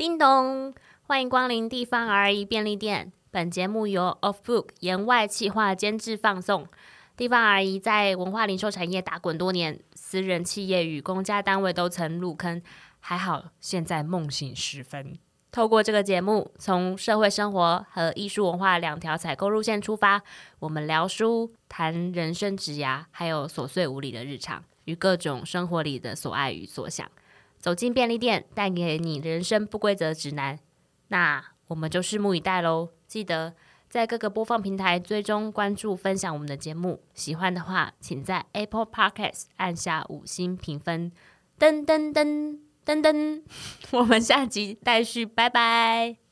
叮咚，欢迎光临地方而已便利店。本节目由 Off Book 言外企划监制放送。地方而已在文化零售产业打滚多年，私人企业与公家单位都曾入坑，还好现在梦醒时分。透过这个节目，从社会生活和艺术文化两条采购路线出发，我们聊书、谈人生、职涯，还有琐碎无理的日常与各种生活里的所爱与所想。走进便利店，带给你人生不规则指南。那我们就拭目以待喽！记得在各个播放平台追踪、关注、分享我们的节目。喜欢的话，请在 Apple Podcast 按下五星评分。噔噔噔噔噔，我们下集待续，拜拜。